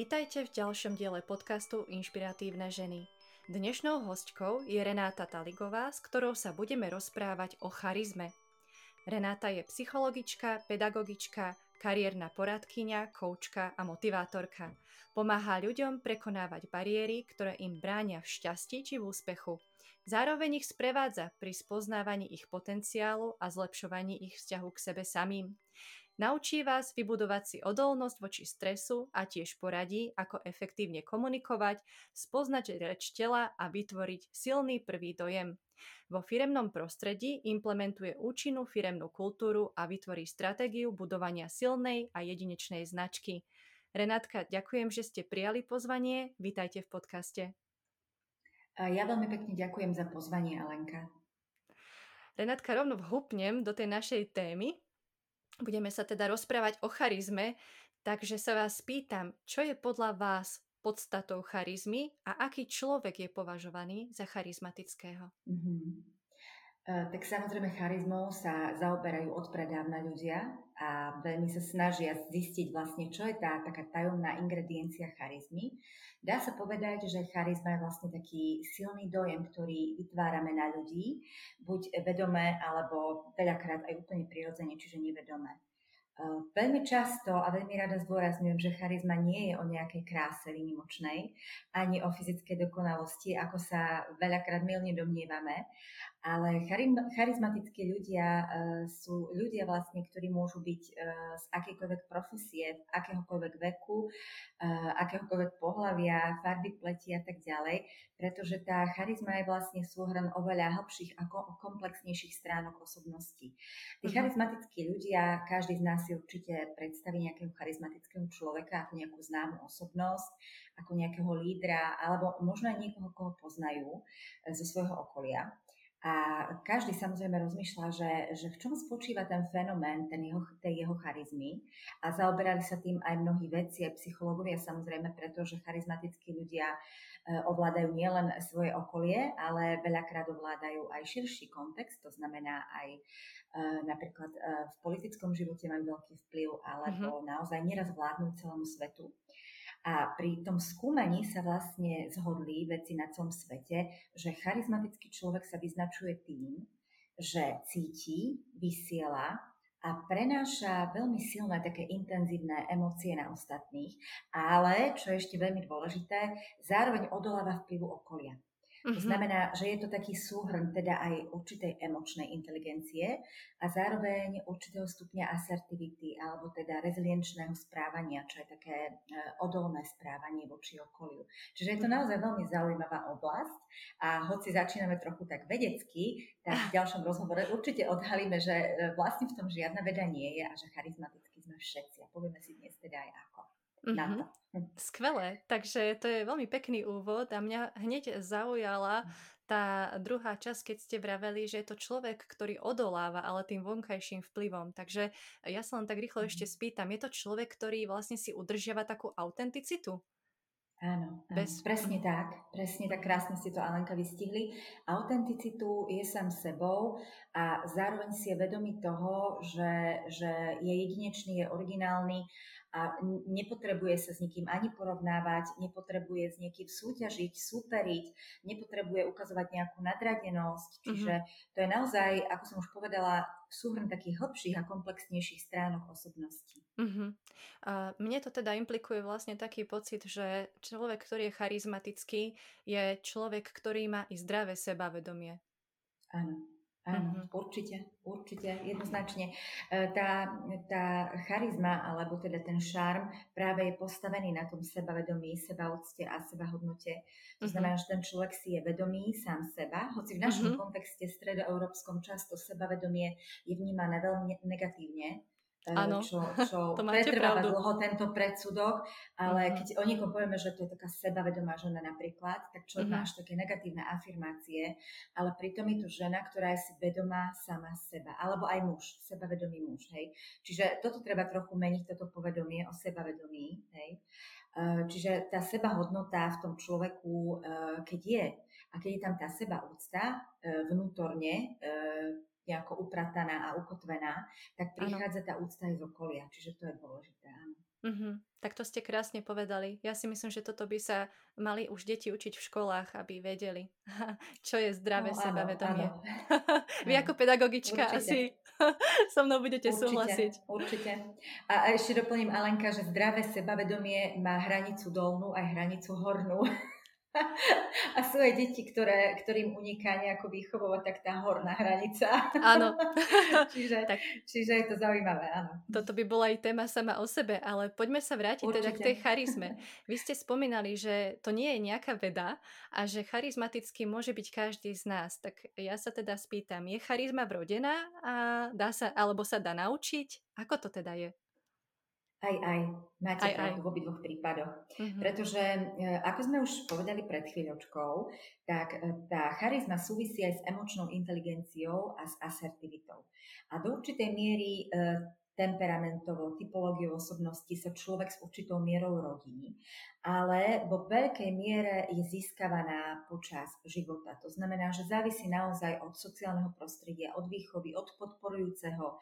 Vitajte v ďalšom diele podcastu Inšpiratívne ženy. Dnešnou hostkou je Renáta Taligová, s ktorou sa budeme rozprávať o charizme. Renáta je psychologička, pedagogička, kariérna poradkyňa, koučka a motivátorka. Pomáha ľuďom prekonávať bariéry, ktoré im bránia v šťastí či v úspechu. Zároveň ich sprevádza pri spoznávaní ich potenciálu a zlepšovaní ich vzťahu k sebe samým. Naučí vás vybudovať si odolnosť voči stresu a tiež poradí, ako efektívne komunikovať, spoznať reč tela a vytvoriť silný prvý dojem. Vo firemnom prostredí implementuje účinnú firemnú kultúru a vytvorí stratégiu budovania silnej a jedinečnej značky. Renátka, ďakujem, že ste prijali pozvanie. Vítajte v podcaste. Ja veľmi pekne ďakujem za pozvanie, Alenka. Renátka, rovno vhupnem do tej našej témy. Budeme sa teda rozprávať o charizme, takže sa vás pýtam, čo je podľa vás podstatou charizmy a aký človek je považovaný za charizmatického? Mm-hmm. Tak samozrejme charizmou sa zaoberajú odpredávna ľudia a veľmi sa snažia zistiť vlastne, čo je tá taká tajomná ingrediencia charizmy. Dá sa povedať, že charizma je vlastne taký silný dojem, ktorý vytvárame na ľudí, buď vedomé, alebo veľakrát aj úplne prirodzene, čiže nevedomé. Veľmi často a veľmi rada zdôrazňujem, že charizma nie je o nejakej kráse výnimočnej, ani o fyzickej dokonalosti, ako sa veľakrát milne domnievame, ale charizmatickí ľudia uh, sú ľudia vlastne, ktorí môžu byť uh, z akékoľvek profesie, akéhokoľvek veku, uh, akéhokoľvek pohľavia, farby pleti a tak ďalej, pretože tá charizma je vlastne súhrn oveľa hlbších a komplexnejších stránok osobnosti. Tí uh-huh. charizmatickí ľudia, každý z nás si určite predstaví nejakého charizmatického človeka ako nejakú známu osobnosť, ako nejakého lídra, alebo možno aj niekoho, koho poznajú zo svojho okolia. A každý samozrejme rozmýšľa, že, že v čom spočíva ten fenomén ten jeho, tej jeho charizmy. A zaoberali sa tým aj mnohí veci, aj psychológovia samozrejme, pretože charizmatickí ľudia e, ovládajú nielen svoje okolie, ale veľakrát ovládajú aj širší kontext, to znamená aj e, napríklad e, v politickom živote majú veľký vplyv, alebo uh-huh. naozaj neraz vládnu celému svetu. A pri tom skúmaní sa vlastne zhodli veci na celom svete, že charizmatický človek sa vyznačuje tým, že cíti, vysiela a prenáša veľmi silné také intenzívne emócie na ostatných, ale, čo je ešte veľmi dôležité, zároveň odoláva vplyvu okolia. Mm-hmm. To znamená, že je to taký súhrn teda aj určitej emočnej inteligencie a zároveň určitého stupňa asertivity alebo teda rezilienčného správania, čo je také e, odolné správanie voči okoliu. Čiže je to mhm. naozaj veľmi zaujímavá oblasť a hoci začíname trochu tak vedecky, tak v ďalšom rozhovore určite odhalíme, že e, vlastne v tom žiadna veda nie je a že charizmaticky sme všetci a povieme si dnes teda aj ako na to. Mm-hmm. Skvelé, takže to je veľmi pekný úvod a mňa hneď zaujala tá druhá časť, keď ste vraveli, že je to človek, ktorý odoláva, ale tým vonkajším vplyvom. Takže ja sa len tak rýchlo ešte mm-hmm. spýtam, je to človek, ktorý vlastne si udržiava takú autenticitu? Áno, áno Bez... presne tak. Presne tak krásne ste to, Alenka, vystihli. Autenticitu je sám sebou a zároveň si je vedomý toho, že, že je jedinečný, je originálny a nepotrebuje sa s nikým ani porovnávať, nepotrebuje s niekým súťažiť, súperiť, nepotrebuje ukazovať nejakú nadradenosť. Mhm. Čiže mm-hmm. to je naozaj, ako som už povedala, súhrn takých hlbších a komplexnejších stránok osobnosti. Mm-hmm. A mne to teda implikuje vlastne taký pocit, že človek, ktorý je charizmatický, je človek, ktorý má i zdravé sebavedomie. Áno. Áno, mm-hmm. určite, určite, jednoznačne. E, tá, tá charizma, alebo teda ten šarm práve je postavený na tom sebavedomí, sebaúcte a sebahodnote. To mm-hmm. znamená, že ten človek si je vedomý sám seba, hoci v našom mm-hmm. kontexte stredoeurópskom často sebavedomie je vnímané veľmi negatívne, Áno, čo, čo to pretrváva dlho tento predsudok, ale mm-hmm. keď o niekom povieme, že to je taká sebavedomá žena napríklad, tak čo mm-hmm. máš také negatívne afirmácie, ale pritom je to žena, ktorá je si vedomá sama seba, alebo aj muž, sebavedomý muž, hej. Čiže toto treba trochu meniť, toto povedomie o sebavedomí, hej. Čiže tá sebahodnota v tom človeku, keď je, a keď je tam tá sebaúcta vnútorne, nejako uprataná a ukotvená, tak prichádza ano. tá úcta aj z okolia. Čiže to je dôležité, áno. Mm-hmm. Tak to ste krásne povedali. Ja si myslím, že toto by sa mali už deti učiť v školách, aby vedeli, čo je zdravé no, sebavedomie. Áno, áno. Vy ako pedagogička Určite. asi so mnou budete určite, súhlasiť. Určite. A ešte doplním Alenka, že zdravé sebavedomie má hranicu dolnú aj hranicu hornú. A sú aj deti, ktoré, ktorým uniká nejako výchovová, tak tá horná hranica. Áno. čiže, tak. čiže je to zaujímavé, áno. Toto by bola aj téma sama o sebe, ale poďme sa vrátiť Určite. teda k tej charizme. Vy ste spomínali, že to nie je nejaká veda a že charizmatický môže byť každý z nás. Tak ja sa teda spýtam, je charizma vrodená a dá sa, alebo sa dá naučiť? Ako to teda je? Aj, aj. Máte aj, pravdu aj. v obidvoch prípadoch. Mm-hmm. Pretože, e, ako sme už povedali pred chvíľočkou, tak e, tá charizma súvisí aj s emočnou inteligenciou a s asertivitou. A do určitej miery e, temperamentovo, typológiou osobnosti sa človek s určitou mierou rodí ale vo veľkej miere je získavaná počas života. To znamená, že závisí naozaj od sociálneho prostredia, od výchovy, od podporujúceho e,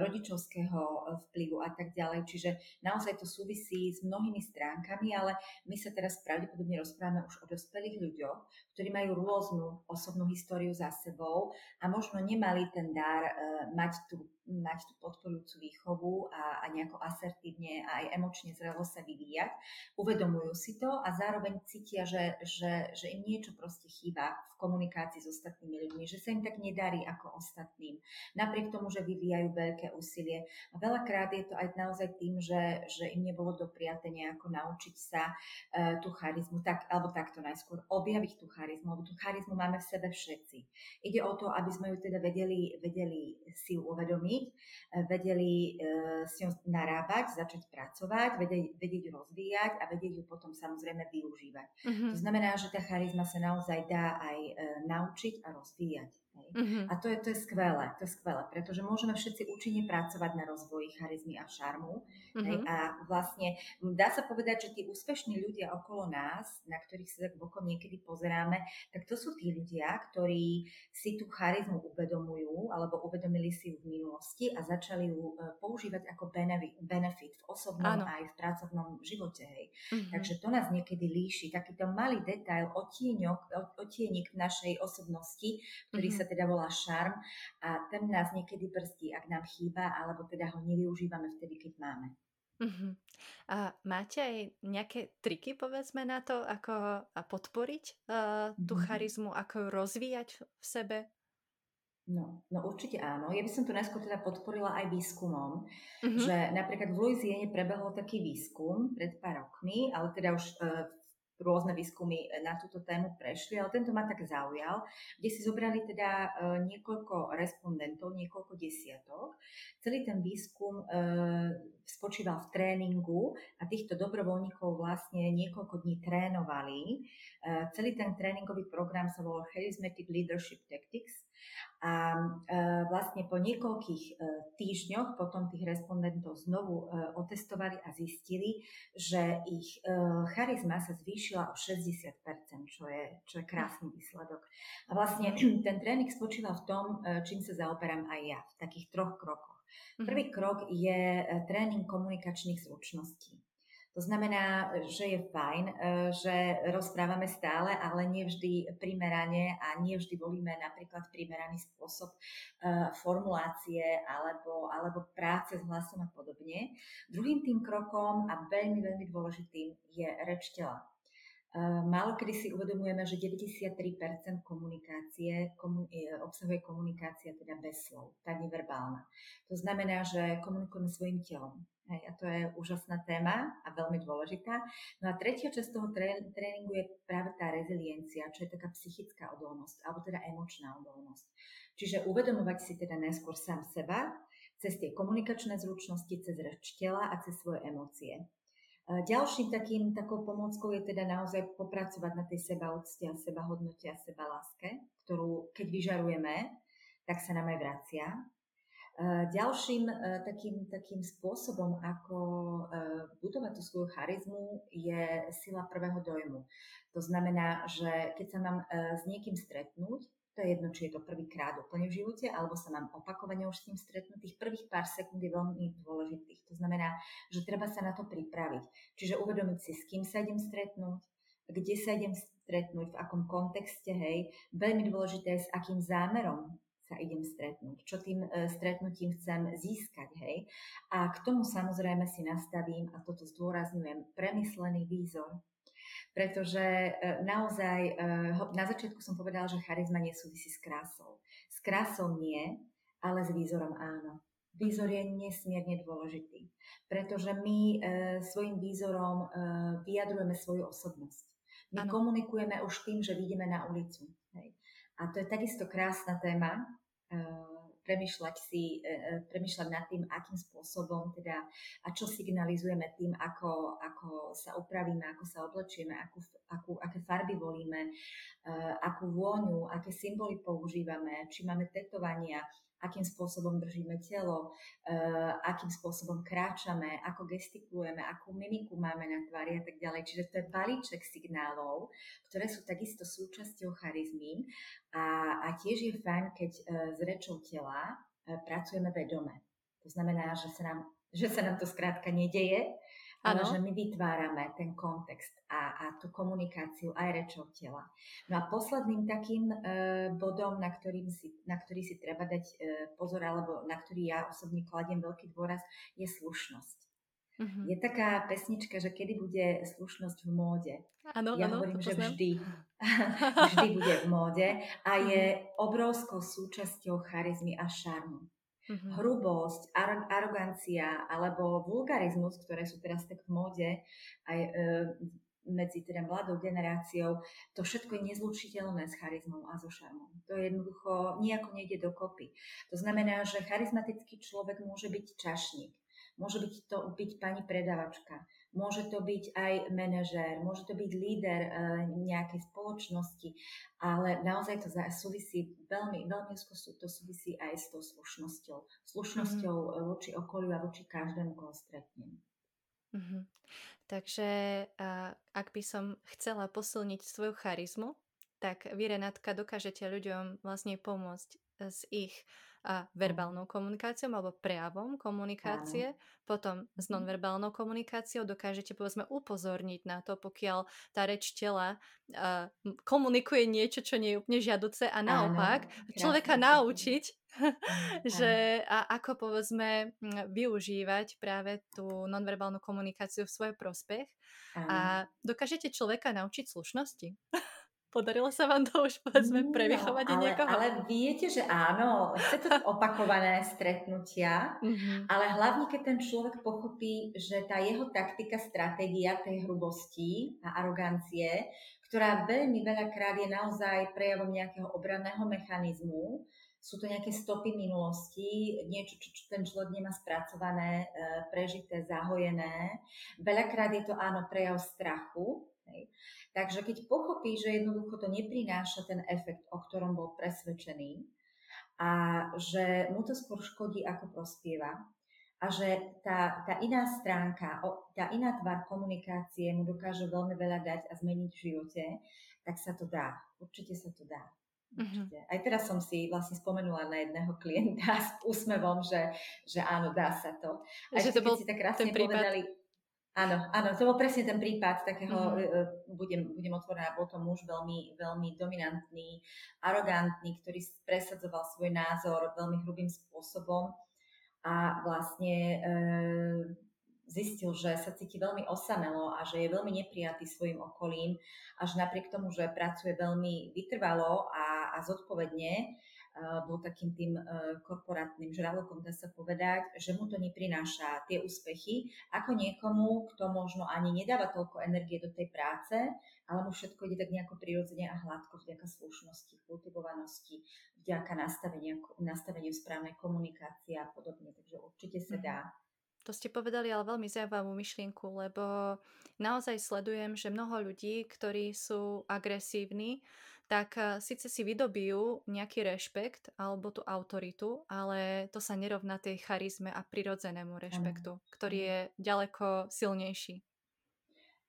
rodičovského vplyvu a tak ďalej. Čiže naozaj to súvisí s mnohými stránkami, ale my sa teraz pravdepodobne rozprávame už o dospelých ľuďoch, ktorí majú rôznu osobnú históriu za sebou a možno nemali ten dar e, mať tú mať tú podporujúcu výchovu a, a nejako asertívne a aj emočne zrelo sa vyvíjať uvedomujú si to a zároveň cítia, že, že, že im niečo proste chýba v komunikácii s ostatnými ľuďmi, že sa im tak nedarí ako ostatným. Napriek tomu, že vyvíjajú veľké úsilie. A veľakrát je to aj naozaj tým, že, že im nebolo dopriate nejako naučiť sa uh, tú charizmu, tak, alebo takto najskôr objaviť tú charizmu, lebo tú charizmu máme v sebe všetci. Ide o to, aby sme ju teda vedeli, vedeli si uvedomiť, uh, vedeli uh, s ňou narábať, začať pracovať, vedieť, vedieť rozvíjať a vedieť ju potom samozrejme využívať. Uh-huh. To znamená, že tá charizma sa naozaj dá aj e, naučiť a rozvíjať. Uh-huh. A to je, to je skvelé, to je skvelé, pretože môžeme všetci účinne pracovať na rozvoji charizmy a šarmu. Uh-huh. Hej, a vlastne dá sa povedať, že tí úspešní ľudia okolo nás, na ktorých sa tak bokom niekedy pozeráme, tak to sú tí ľudia, ktorí si tú charizmu uvedomujú alebo uvedomili si ju v minulosti a začali ju e, používať ako benefit v osobnom Áno. aj v pracovnom živote. Hej. Uh-huh. Takže to nás niekedy líši, takýto malý detail, otieňok, otienik v našej osobnosti, ktorý uh-huh. sa teda teda volá šarm a ten nás niekedy brzdí, ak nám chýba, alebo teda ho nevyužívame vtedy, keď máme. Uh-huh. A máte aj nejaké triky, povedzme, na to, ako podporiť uh, tú uh-huh. charizmu, ako ju rozvíjať v sebe? No, no určite áno. Ja by som to najskôr teda podporila aj výskumom, uh-huh. že napríklad v Louisiane prebehol taký výskum pred pár rokmi, ale teda už uh, rôzne výskumy e, na túto tému prešli, ale tento ma tak zaujal, kde si zobrali teda e, niekoľko respondentov, niekoľko desiatok. Celý ten výskum e, spočíval v tréningu a týchto dobrovoľníkov vlastne niekoľko dní trénovali. Celý ten tréningový program sa volal Charismatic Leadership Tactics a vlastne po niekoľkých týždňoch potom tých respondentov znovu e, otestovali a zistili, že ich charizma sa zvýšila o 60%, čo je, čo je krásny výsledok. A vlastne ten tréning spočíval v tom, čím sa zaoberám aj ja, v takých troch krokoch. Mhm. Prvý krok je tréning komunikačných zručností. To znamená, že je fajn, e, že rozprávame stále, ale nevždy primerane a nevždy volíme napríklad primeraný spôsob e, formulácie alebo, alebo práce s hlasom a podobne. Druhým tým krokom a veľmi, veľmi dôležitým je reč tela. E, málo kedy si uvedomujeme, že 93% komunikácie komu, obsahuje komunikácia teda bez slov, tá neverbálna. To znamená, že komunikujeme svojim telom. Hej, a to je úžasná téma a veľmi dôležitá. No a tretia časť toho tréningu je práve tá reziliencia, čo je taká psychická odolnosť, alebo teda emočná odolnosť. Čiže uvedomovať si teda najskôr sám seba, cez tie komunikačné zručnosti, cez reč tela a cez svoje emócie. Ďalším takým, takou pomôckou je teda naozaj popracovať na tej sebaúcte a sebahodnote a sebaláske, ktorú keď vyžarujeme, tak sa nám aj vracia. Eh, ďalším eh, takým, takým spôsobom, ako eh, budovať tú svoju charizmu, je sila prvého dojmu. To znamená, že keď sa mám s niekým stretnúť, To je jedno, či je to prvýkrát úplne v živote, alebo sa mám opakovane už s tým stretnúť. Tých prvých pár sekúnd je veľmi dôležitých. To znamená, že treba sa na to pripraviť. Čiže uvedomiť si, s kým sa idem stretnúť, kde sa idem stretnúť, v akom kontexte, hej. Veľmi dôležité je, s akým zámerom sa idem stretnúť, čo tým e, stretnutím chcem získať, hej. A k tomu samozrejme si nastavím, a toto zdôrazňujem, premyslený výzor, pretože e, naozaj e, na začiatku som povedala, že charizma nesúvisí s krásou. S krásou nie, ale s výzorom áno. Výzor je nesmierne dôležitý, pretože my e, svojim výzorom e, vyjadrujeme svoju osobnosť. My ano. komunikujeme už tým, že vidíme na ulicu. Hej. A to je takisto krásna téma, premyšľať si, e, e, premyšľať nad tým, akým spôsobom teda a čo signalizujeme tým, ako, ako sa upravíme, ako sa oblečieme, akú, akú, aké farby volíme, akú vôňu, aké symboly používame, či máme tetovania, akým spôsobom držíme telo, uh, akým spôsobom kráčame, ako gestikulujeme, akú mimiku máme na tvári a tak ďalej. Čiže to je balíček signálov, ktoré sú takisto súčasťou charizmy a, a tiež je fajn, keď s rečou tela uh, pracujeme vedome. To znamená, že sa nám, že sa nám to skrátka nedeje, ale že my vytvárame ten kontext a, a tú komunikáciu aj rečou tela. No a posledným takým e, bodom, na, ktorým si, na ktorý si treba dať e, pozor, alebo na ktorý ja osobne kladiem veľký dôraz, je slušnosť. Uh-huh. Je taká pesnička, že kedy bude slušnosť v móde. Ano, ja ano, hovorím, že vždy. vždy bude v móde a je mhm. obrovskou súčasťou charizmy a šarmu mm-hmm. hrubosť, ar- arogancia alebo vulgarizmus, ktoré sú teraz tak v móde aj e, medzi teda mladou generáciou, to všetko je nezlučiteľné s charizmou a so šarmom. To jednoducho nejako nejde dokopy. To znamená, že charizmatický človek môže byť čašník, môže byť to byť pani predavačka, môže to byť aj manažér, môže to byť líder e, nejakej spoločnosti, ale naozaj to súvisí veľmi, veľmi to súvisí aj s tou slušnosťou. Slušnosťou mm-hmm. voči okoliu a voči každému, koho stretnem. Mm-hmm. Takže a, ak by som chcela posilniť svoju charizmu, tak vy, Renátka, dokážete ľuďom vlastne pomôcť s ich a verbálnou komunikáciou alebo prejavom komunikácie, Áno. potom s mhm. nonverbálnou komunikáciou dokážete povedzme upozorniť na to, pokiaľ tá reč tela uh, komunikuje niečo, čo nie je úplne žiaduce a naopak Áno. človeka naučiť, že a ako povedzme využívať práve tú nonverbálnu komunikáciu v svoj prospech Áno. a dokážete človeka naučiť slušnosti. Podarilo sa vám to už povedzme prevychovať no, ale, niekoho? Ale viete, že áno, chce to opakované stretnutia, mm-hmm. ale hlavne keď ten človek pochopí, že tá jeho taktika, stratégia tej hrubosti a arogancie, ktorá veľmi veľakrát je naozaj prejavom nejakého obranného mechanizmu, sú to nejaké stopy minulosti, niečo, čo, čo ten človek nemá spracované, e, prežité, zahojené. Veľakrát je to áno prejav strachu. Hej. Takže keď pochopí, že jednoducho to neprináša ten efekt, o ktorom bol presvedčený a že mu to skôr škodí, ako prospieva a že tá, tá iná stránka, tá iná tvár komunikácie mu dokáže veľmi veľa dať a zmeniť v živote, tak sa to dá. Určite sa to dá. Určite. Mm-hmm. Aj teraz som si vlastne spomenula na jedného klienta s úsmevom, že, že áno, dá sa to. A že to bol si tak krásne ten prípad, povedali, Áno, áno, to bol presne ten prípad takého, mm-hmm. budem, budem otvorená, bol to muž veľmi, veľmi dominantný, arogantný, ktorý presadzoval svoj názor veľmi hrubým spôsobom a vlastne e, zistil, že sa cíti veľmi osamelo a že je veľmi neprijatý svojim okolím, až napriek tomu, že pracuje veľmi vytrvalo a, a zodpovedne, bol takým tým e, korporátnym žralokom, dá sa povedať, že mu to neprináša tie úspechy, ako niekomu, kto možno ani nedáva toľko energie do tej práce, ale mu všetko ide tak nejako prirodzene a hladko vďaka slušnosti, kultivovanosti, vďaka nastaveniu, nastaveniu správnej komunikácie a podobne. Takže určite sa mhm. dá. To ste povedali ale veľmi zaujímavú myšlienku, lebo naozaj sledujem, že mnoho ľudí, ktorí sú agresívni, tak eh, síce si vydobijú nejaký rešpekt alebo tú autoritu, ale to sa nerovná tej charizme a prirodzenému rešpektu, ktorý je ďaleko silnejší.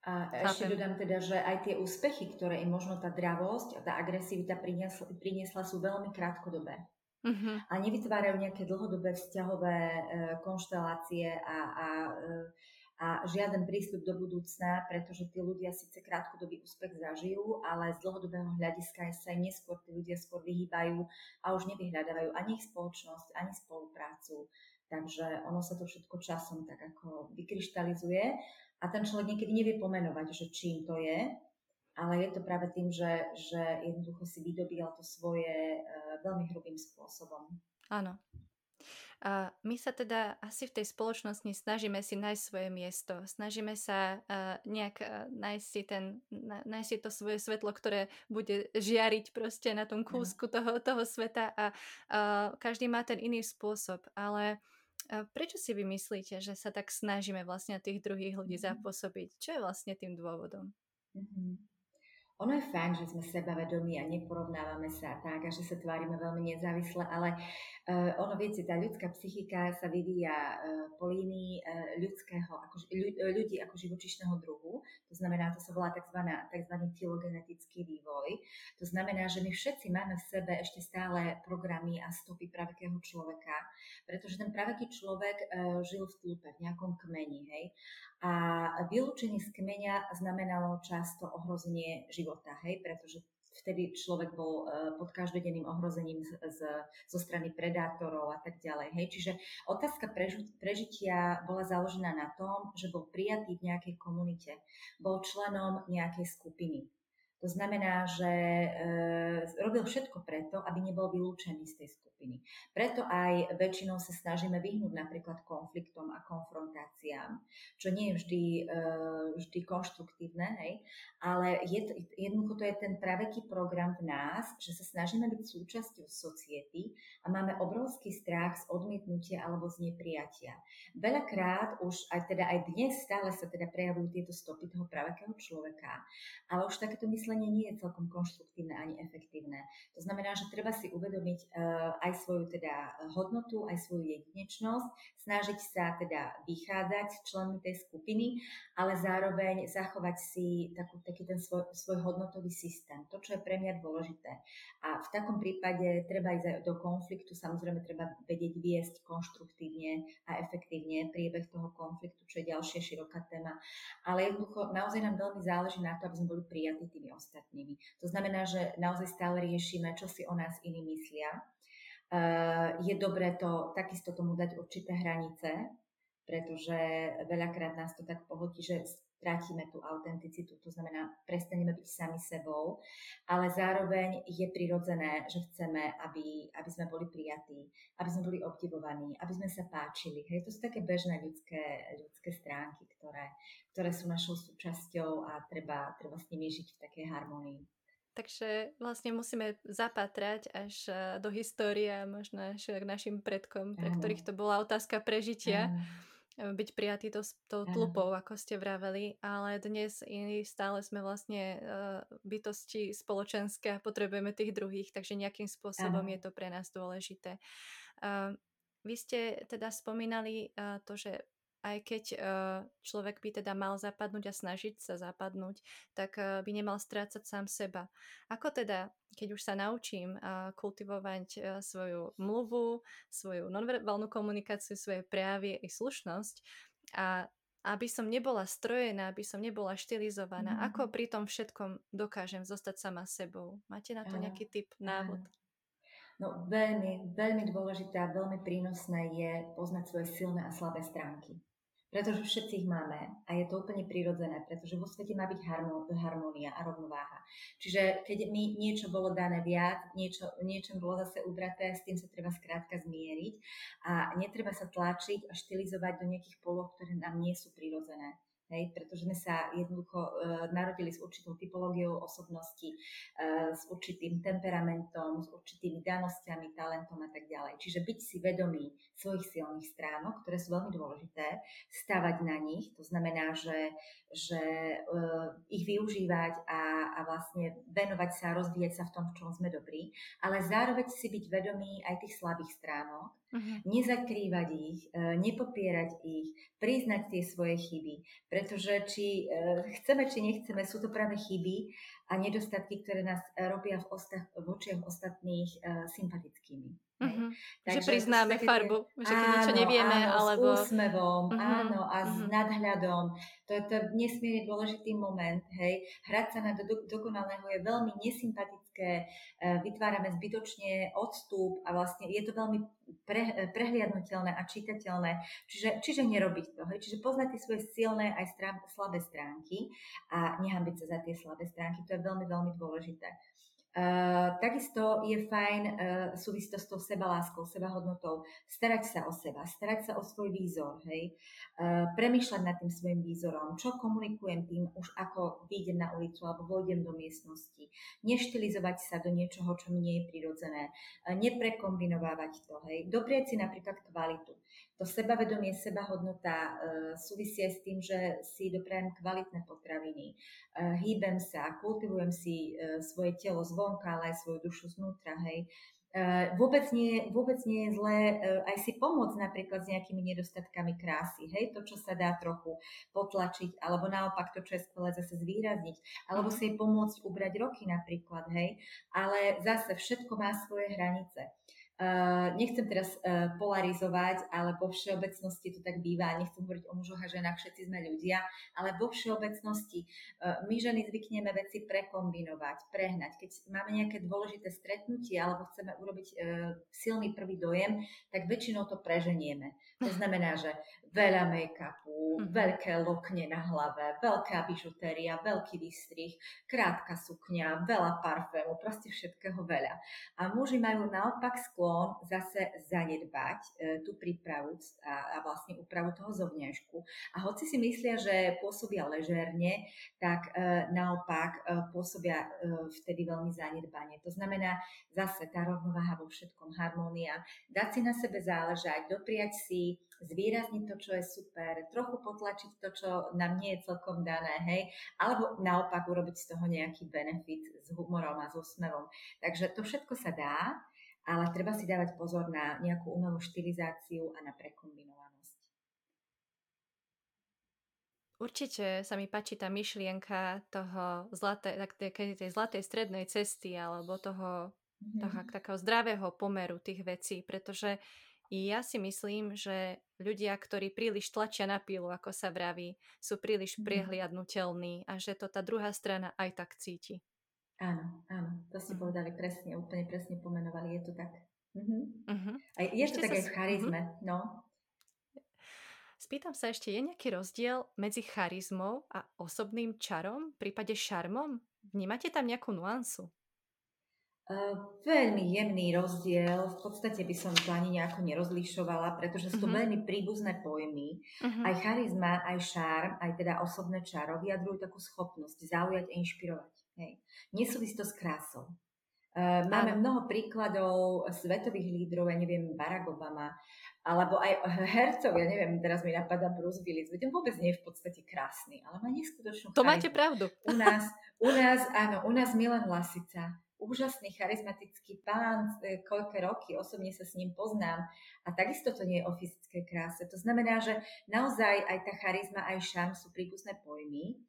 A ešte dodám teda, že aj tie úspechy, ktoré im možno tá dravosť a tá agresivita priniesla, priniesla sú veľmi krátkodobé. Uh-huh. A nevytvárajú nejaké dlhodobé vzťahové e, konštelácie a, a, e, a žiaden prístup do budúcna, pretože tí ľudia síce krátkodobý úspech zažijú, ale z dlhodobého hľadiska sa im neskôr tí ľudia skôr vyhýbajú a už nevyhľadávajú ani ich spoločnosť, ani spoluprácu. Takže ono sa to všetko časom tak ako vykryštalizuje a ten človek niekedy nevie pomenovať, že čím to je, ale je to práve tým, že, že jednoducho si vydobíjal to svoje uh, veľmi hrubým spôsobom. Áno. A my sa teda asi v tej spoločnosti snažíme si nájsť svoje miesto, snažíme sa nejak nájsť, si ten, nájsť si to svoje svetlo, ktoré bude žiariť proste na tom kúsku toho, toho sveta a uh, každý má ten iný spôsob, ale Prečo si vy myslíte, že sa tak snažíme vlastne tých druhých ľudí mhm. zapôsobiť? Čo je vlastne tým dôvodom? Mm-hmm. Ono je fajn, že sme sebavedomí a neporovnávame sa tak a že sa tvárime veľmi nezávisle, ale uh, ono, viete, tá ľudská psychika sa vyvíja uh, po línii uh, ľudského, ako, ľudí ako živočišného druhu. To znamená, to sa volá tzv. tzv. filogenetický vývoj. To znamená, že my všetci máme v sebe ešte stále programy a stopy pravekého človeka, pretože ten praveký človek uh, žil v tlupe, v nejakom kmeni, hej. A vylúčenie z kmeňa znamenalo často ohrozenie života, hej, pretože vtedy človek bol e, pod každodenným ohrozením z, z, zo strany predátorov a tak ďalej. Hej. Čiže otázka prežitia bola založená na tom, že bol prijatý v nejakej komunite, bol členom nejakej skupiny. To znamená, že e, robil všetko preto, aby nebol vylúčený z tej skupiny. Preto aj väčšinou sa snažíme vyhnúť napríklad konfliktom a konfrontáciám, čo nie je vždy, e, vždy konštruktívne, hej? ale je jednoducho to je ten praveký program v nás, že sa snažíme byť súčasťou society a máme obrovský strach z odmietnutia alebo z neprijatia. Veľakrát už aj teda aj dnes stále sa teda prejavujú tieto stopy toho pravekého človeka, ale už takéto myslenie myslenie nie je celkom konštruktívne ani efektívne. To znamená, že treba si uvedomiť uh, aj svoju teda hodnotu, aj svoju jedinečnosť, snažiť sa teda vychádzať s členmi tej skupiny, ale zároveň zachovať si takú, taký ten svoj, svoj hodnotový systém, to, čo je pre mňa dôležité. A v takom prípade treba ísť do konfliktu, samozrejme treba vedieť viesť konštruktívne a efektívne priebeh toho konfliktu, čo je ďalšia široká téma. Ale jednoducho naozaj nám veľmi záleží na to, aby sme boli prijatí tými ostatnými. To znamená, že naozaj stále riešime, čo si o nás iní myslia. Uh, je dobré to takisto tomu dať určité hranice, pretože veľakrát nás to tak pohotí, že strátime tú autenticitu, to znamená, prestaneme byť sami sebou, ale zároveň je prirodzené, že chceme, aby, aby sme boli prijatí, aby sme boli obdivovaní, aby sme sa páčili. Hej, to sú také bežné ľudské, ľudské stránky, ktoré, ktoré sú našou súčasťou a treba, treba s nimi žiť v takej harmonii. Takže vlastne musíme zapatrať až e, do histórie možno až k našim predkom, pre ktorých to bola otázka prežitia. E, byť prijatý to, tou tlupou, ako ste vraveli, ale dnes stále sme vlastne uh, bytosti spoločenské a potrebujeme tých druhých, takže nejakým spôsobom Aha. je to pre nás dôležité. Uh, vy ste teda spomínali uh, to, že aj keď uh, človek by teda mal zapadnúť a snažiť sa zapadnúť, tak uh, by nemal strácať sám seba. Ako teda, keď už sa naučím uh, kultivovať svoju mluvu, svoju nonverbálnu komunikáciu, svoje prejavy i slušnosť a aby som nebola strojená, aby som nebola štilizovaná, mm. ako pri tom všetkom dokážem zostať sama sebou? Máte na to nejaký typ, návod? No veľmi, veľmi dôležité a veľmi prínosné je poznať svoje silné a slabé stránky pretože všetci ich máme a je to úplne prirodzené, pretože vo svete má byť harmónia a rovnováha. Čiže keď mi niečo bolo dané viac, niečo, niečo bolo zase ubraté, s tým sa treba skrátka zmieriť a netreba sa tlačiť a štilizovať do nejakých poloh, ktoré nám nie sú prirodzené hej, pretože sme sa jednoducho e, narodili s určitou typológiou osobnosti, e, s určitým temperamentom, s určitými danosťami, talentom a tak ďalej. Čiže byť si vedomý svojich silných stránok, ktoré sú veľmi dôležité, stavať na nich, to znamená, že, že e, ich využívať a, a vlastne venovať sa, rozvíjať sa v tom, v čom sme dobrí, ale zároveň si byť vedomý aj tých slabých stránok, Uh-huh. Nezakrývať ich, e, nepopierať ich, priznať tie svoje chyby. Pretože či e, chceme, či nechceme, sú to práve chyby a nedostatky, ktoré nás robia v, osta- v očiach ostatných uh, sympatickými. Uh-huh. Takže že priznáme také, farbu, že keď niečo nevieme, áno, alebo... s úsmevom, uh-huh. áno, a uh-huh. s mhm. nadhľadom. To je to nesmierne dôležitý moment, hej. Hrať sa na do, dokonalého je veľmi nesympatické, e, vytvárame zbytočne odstup a vlastne je to veľmi pre, prehliadnutelné a čitateľné. Čiže, čiže nerobiť to, hej. Čiže poznať tie svoje silné aj slabé stránky a nehambiť sa za tie slabé stránky, to je veľmi, veľmi dôležité. Uh, takisto je fajn uh, súvisť to s tou sebaláskou, sebahodnotou, starať sa o seba, starať sa o svoj výzor, hej, uh, premýšľať nad tým svojim výzorom, čo komunikujem tým už ako vyjdem na ulicu alebo vojdem do miestnosti, neštilizovať sa do niečoho, čo mi nie je prirodzené, uh, neprekombinovávať to, hej, doprieť si napríklad kvalitu. To sebavedomie, sebahodnota uh, súvisia s tým, že si doprajem kvalitné potraviny, uh, hýbem sa, kultivujem si uh, svoje telo zvonka, ale aj svoju dušu znútra, hej. Vôbec, nie, vôbec nie je zlé aj si pomôcť napríklad s nejakými nedostatkami krásy, hej, to, čo sa dá trochu potlačiť, alebo naopak to, čo je skvelé zase zvýrazniť, alebo si jej pomôcť ubrať roky napríklad, hej, ale zase všetko má svoje hranice. Uh, nechcem teraz polarizovať, ale vo všeobecnosti to tak býva. Nechcem hovoriť o mužoch a ženách, všetci sme ľudia, ale vo všeobecnosti my ženy zvykneme veci prekombinovať, prehnať. Keď máme nejaké dôležité stretnutie alebo chceme urobiť silný prvý dojem, tak väčšinou to preženieme. To znamená, že veľa make-upu, mm. veľké lokne na hlave, veľká bižutéria, veľký výstrih, krátka sukňa, veľa parfému, proste všetkého veľa. A muži majú naopak sklon zase zanedbať e, tú prípravu a, a vlastne úpravu toho zovňažku. A hoci si myslia, že pôsobia ležerne, tak e, naopak e, pôsobia e, vtedy veľmi zanedbanie. To znamená zase tá rovnováha vo všetkom, harmónia, dať si na sebe záležať, dopriať si, zvýrazniť to, čo je super, trochu potlačiť to, čo nám nie je celkom dané, hej, alebo naopak urobiť z toho nejaký benefit s humorom a s úsmevom. Takže to všetko sa dá, ale treba si dávať pozor na nejakú umelú štilizáciu a na prekombinovanosť. Určite sa mi páči tá myšlienka toho zlaté, tej zlatej strednej cesty alebo toho, mm-hmm. toho takého zdravého pomeru tých vecí, pretože ja si myslím, že ľudia, ktorí príliš tlačia na pílu, ako sa vraví, sú príliš mhm. prehliadnutelní a že to tá druhá strana aj tak cíti. Áno, áno, to ste mhm. povedali presne, úplne presne pomenovali, je to tak. Uh-huh. Uh-huh. A je ešte to tak sa... aj v charizme, uh-huh. no. Spýtam sa ešte, je nejaký rozdiel medzi charizmou a osobným čarom, v prípade šarmom? Vnímate tam nejakú nuansu? Uh, veľmi jemný rozdiel, v podstate by som to ani nejako nerozlišovala, pretože sú to uh-huh. veľmi príbuzné pojmy. Uh-huh. Aj charizma, aj šarm, aj teda osobné čaro vyjadrujú takú schopnosť zaujať a inšpirovať. Hej. Nesúvisí to s krásou. Uh, máme mnoho príkladov svetových lídrov, ja neviem, Barack Obama, alebo aj hercov, ja neviem, teraz mi napadá Bruce Willis, veď vôbec nie je v podstate krásny, ale má neskutočnú To charizmu. máte pravdu. U nás, u nás, áno, u nás Milan Lasica, úžasný, charizmatický pán, e, koľké roky, osobne sa s ním poznám a takisto to nie je o fyzickej kráse. To znamená, že naozaj aj tá charizma, aj šarm sú príbuzné pojmy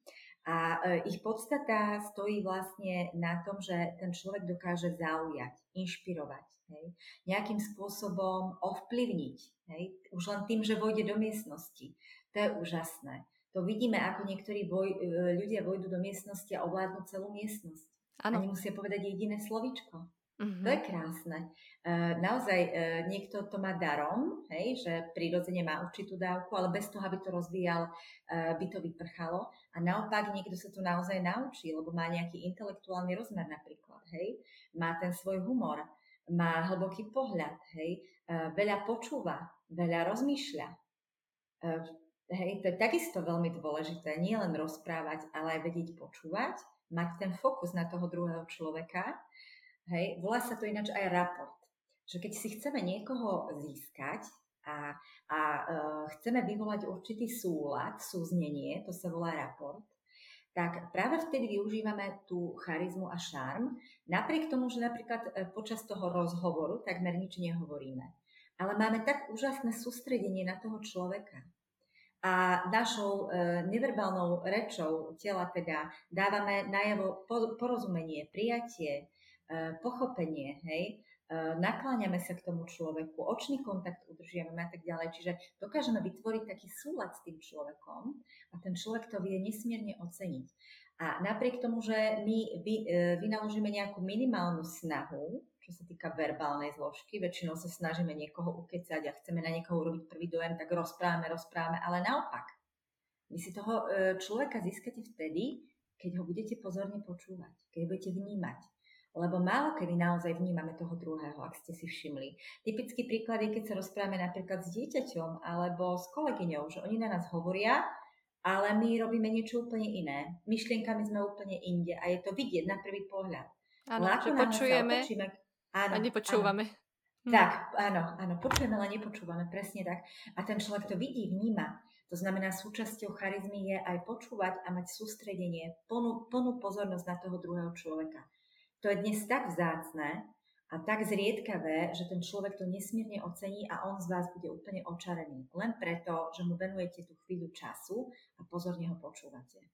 a e, ich podstata stojí vlastne na tom, že ten človek dokáže zaujať, inšpirovať, hej? nejakým spôsobom ovplyvniť. Hej? Už len tým, že vojde do miestnosti. To je úžasné. To vidíme, ako niektorí boj, e, ľudia vojdu do miestnosti a ovládnu celú miestnosť. Ano. A nemusia povedať jediné slovičko. Uh-huh. To je krásne. Uh, naozaj uh, niekto to má darom, hej, že prirodzene má určitú dávku, ale bez toho, aby to rozvíjal, uh, by to vyprchalo. A naopak niekto sa to naozaj naučí, lebo má nejaký intelektuálny rozmer napríklad, hej, má ten svoj humor, má hlboký pohľad, hej, veľa počúva, veľa rozmýšľa. Hej, to je takisto veľmi dôležité, nie len rozprávať, ale aj vedieť počúvať mať ten fokus na toho druhého človeka. Hej, volá sa to ináč aj raport. Že keď si chceme niekoho získať a, a uh, chceme vyvolať určitý súlad, súznenie, to sa volá raport, tak práve vtedy využívame tú charizmu a šarm, napriek tomu, že napríklad e, počas toho rozhovoru takmer nič nehovoríme. ale máme tak úžasné sústredenie na toho človeka. A našou e, neverbálnou rečou tela teda dávame najavo porozumenie, prijatie, e, pochopenie, hej, e, nakláňame sa k tomu človeku, očný kontakt udržiavame a tak ďalej. Čiže dokážeme vytvoriť taký súlad s tým človekom a ten človek to vie nesmierne oceniť. A napriek tomu, že my vy, vynaložíme nejakú minimálnu snahu, čo sa týka verbálnej zložky. Väčšinou sa snažíme niekoho ukecať a chceme na niekoho urobiť prvý dojem, tak rozprávame, rozprávame, ale naopak. Vy si toho e, človeka získate vtedy, keď ho budete pozorne počúvať, keď budete vnímať. Lebo málo kedy naozaj vnímame toho druhého, ak ste si všimli. Typický príklad je, keď sa rozprávame napríklad s dieťaťom alebo s kolegyňou, že oni na nás hovoria, ale my robíme niečo úplne iné. Myšlienkami sme úplne inde a je to vidieť na prvý pohľad. Áno, že počujeme, Áno, a nepočúvame. Áno. Hm. Tak, áno, áno, počujeme, ale nepočúvame, presne tak. A ten človek to vidí, vníma. To znamená, súčasťou charizmy je aj počúvať a mať sústredenie, plnú, plnú pozornosť na toho druhého človeka. To je dnes tak vzácne a tak zriedkavé, že ten človek to nesmierne ocení a on z vás bude úplne očarený. Len preto, že mu venujete tú chvíľu času a pozorne ho počúvate.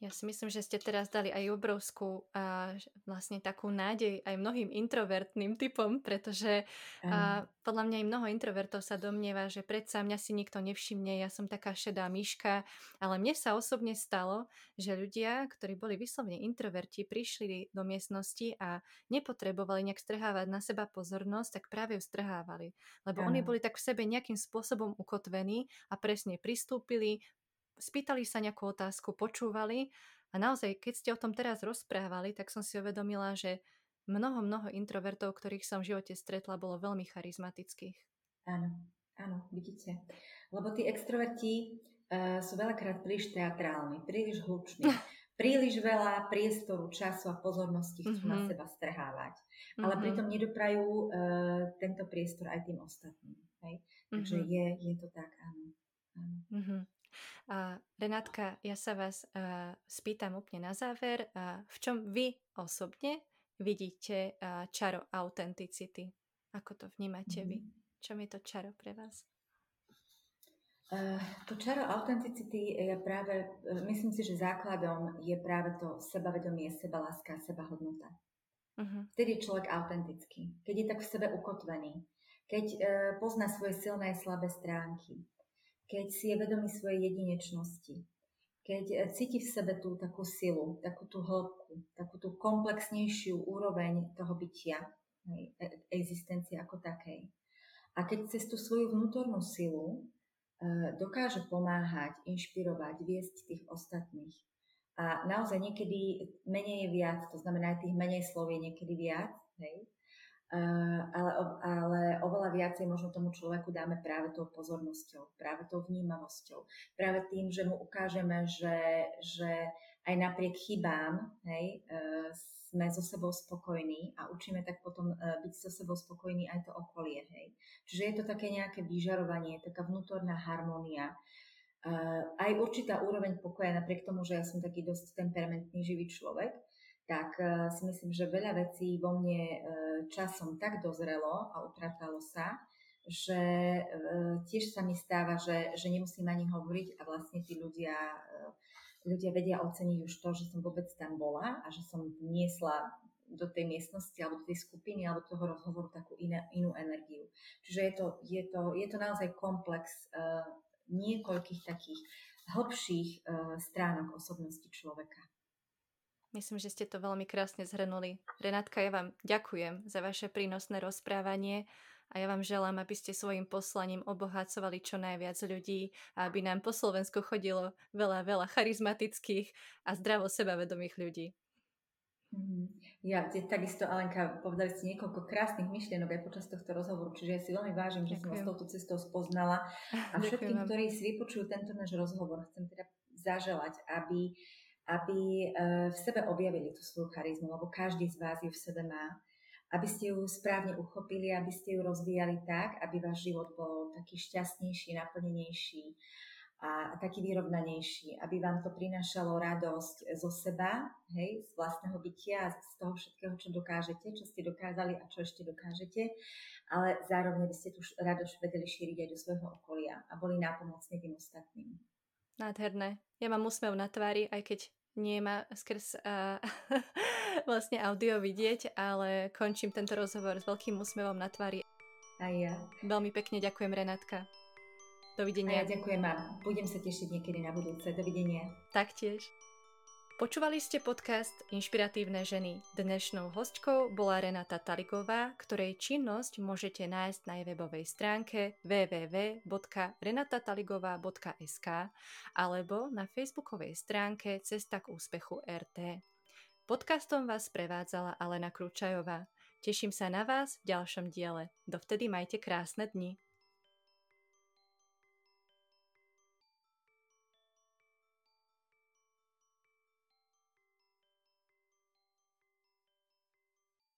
Ja si myslím, že ste teraz dali aj obrovskú a vlastne takú nádej aj mnohým introvertným typom, pretože a, podľa mňa aj mnoho introvertov sa domnieva, že predsa mňa si nikto nevšimne, ja som taká šedá myška, ale mne sa osobne stalo, že ľudia, ktorí boli vyslovne introverti, prišli do miestnosti a nepotrebovali nejak strhávať na seba pozornosť, tak práve ju strhávali. Lebo Aha. oni boli tak v sebe nejakým spôsobom ukotvení a presne pristúpili, spýtali sa nejakú otázku, počúvali a naozaj, keď ste o tom teraz rozprávali, tak som si uvedomila, že mnoho, mnoho introvertov, ktorých som v živote stretla, bolo veľmi charizmatických. Áno, áno, vidíte. Lebo tí extroverti uh, sú veľakrát príliš teatrálni, príliš hluční. príliš veľa priestoru, času a pozornosti chcú mm-hmm. na mhm. seba strhávať. Mm-hmm. Ale pritom nedoprajú uh, tento priestor aj tým ostatným. Hej? Takže mm-hmm. je, je to tak, áno. áno. Mm-hmm. A Renátka, ja sa vás a, spýtam úplne na záver, a v čom vy osobne vidíte a, čaro autenticity? Ako to vnímate vy? Mhm. Čom je to čaro pre vás? To čaro autenticity je práve, e, myslím si, že základom je práve to sebavedomie, sebaláska, sebahodnota. Uh-huh. Vtedy je človek autentický, keď je tak v sebe ukotvený, keď uh, pozná svoje silné a slabé stránky, keď si je vedomý svojej jedinečnosti, keď e, cíti v sebe tú takú silu, takú tú hĺbku, takú tú komplexnejšiu úroveň toho bytia, e, existencie ako takej. A keď cez tú svoju vnútornú silu e, dokáže pomáhať, inšpirovať, viesť tých ostatných. A naozaj niekedy menej je viac, to znamená aj tých menej slov je niekedy viac, hej, ale, ale oveľa viacej možno tomu človeku dáme práve tou pozornosťou, práve tou vnímavosťou, práve tým, že mu ukážeme, že, že aj napriek chybám hej, e, sme so sebou spokojní a učíme tak potom e, byť so sebou spokojní aj to okolie. Hej. Čiže je to také nejaké vyžarovanie, taká vnútorná harmónia, e, aj určitá úroveň pokoja, napriek tomu, že ja som taký dosť temperamentný živý človek, tak e, si myslím, že veľa vecí vo mne e, časom tak dozrelo a upratalo sa, že e, tiež sa mi stáva, že, že nemusím ani hovoriť a vlastne tí ľudia, ľudia vedia oceniť už to, že som vôbec tam bola a že som niesla do tej miestnosti alebo do tej skupiny alebo toho rozhovoru takú iné, inú energiu. Čiže je to, je to, je to naozaj komplex uh, niekoľkých takých hĺbších uh, stránok osobnosti človeka. Myslím, že ste to veľmi krásne zhrnuli. Renátka, ja vám ďakujem za vaše prínosné rozprávanie a ja vám želám, aby ste svojim poslaním obohacovali čo najviac ľudí a aby nám po Slovensku chodilo veľa, veľa charizmatických a zdravo sebavedomých ľudí. Mhm. Ja, takisto, Alenka, povedali ste niekoľko krásnych myšlienok aj počas tohto rozhovoru, čiže ja si veľmi vážim, že som vás touto cestou spoznala. A všetkým, ktorí si vypočujú tento náš rozhovor, chcem teda zaželať, aby aby e, v sebe objavili tú svoju charizmu, lebo každý z vás ju v sebe má, aby ste ju správne uchopili, aby ste ju rozvíjali tak, aby váš život bol taký šťastnejší, naplnenejší a taký vyrovnanejší, aby vám to prinášalo radosť zo seba, hej, z vlastného bytia z toho všetkého, čo dokážete, čo ste dokázali a čo ešte dokážete, ale zároveň by ste tú radosť vedeli šíriť aj do svojho okolia a boli nápomocní tým ostatným. Nádherné. Ja mám úsmev na tvári, aj keď nie ma skrz uh, vlastne audio vidieť, ale končím tento rozhovor s veľkým úsmevom na tvári. Aj ja. Veľmi pekne ďakujem, Renátka. Dovidenia. A ja ďakujem a budem sa tešiť niekedy na budúce. Dovidenia. Taktiež. Počúvali ste podcast Inšpiratívne ženy. Dnešnou hostkou bola Renata Taligová, ktorej činnosť môžete nájsť na jej webovej stránke www.renatataligová.sk alebo na facebookovej stránke Cesta k úspechu RT. Podcastom vás prevádzala Alena Kručajová. Teším sa na vás v ďalšom diele. Dovtedy majte krásne dni.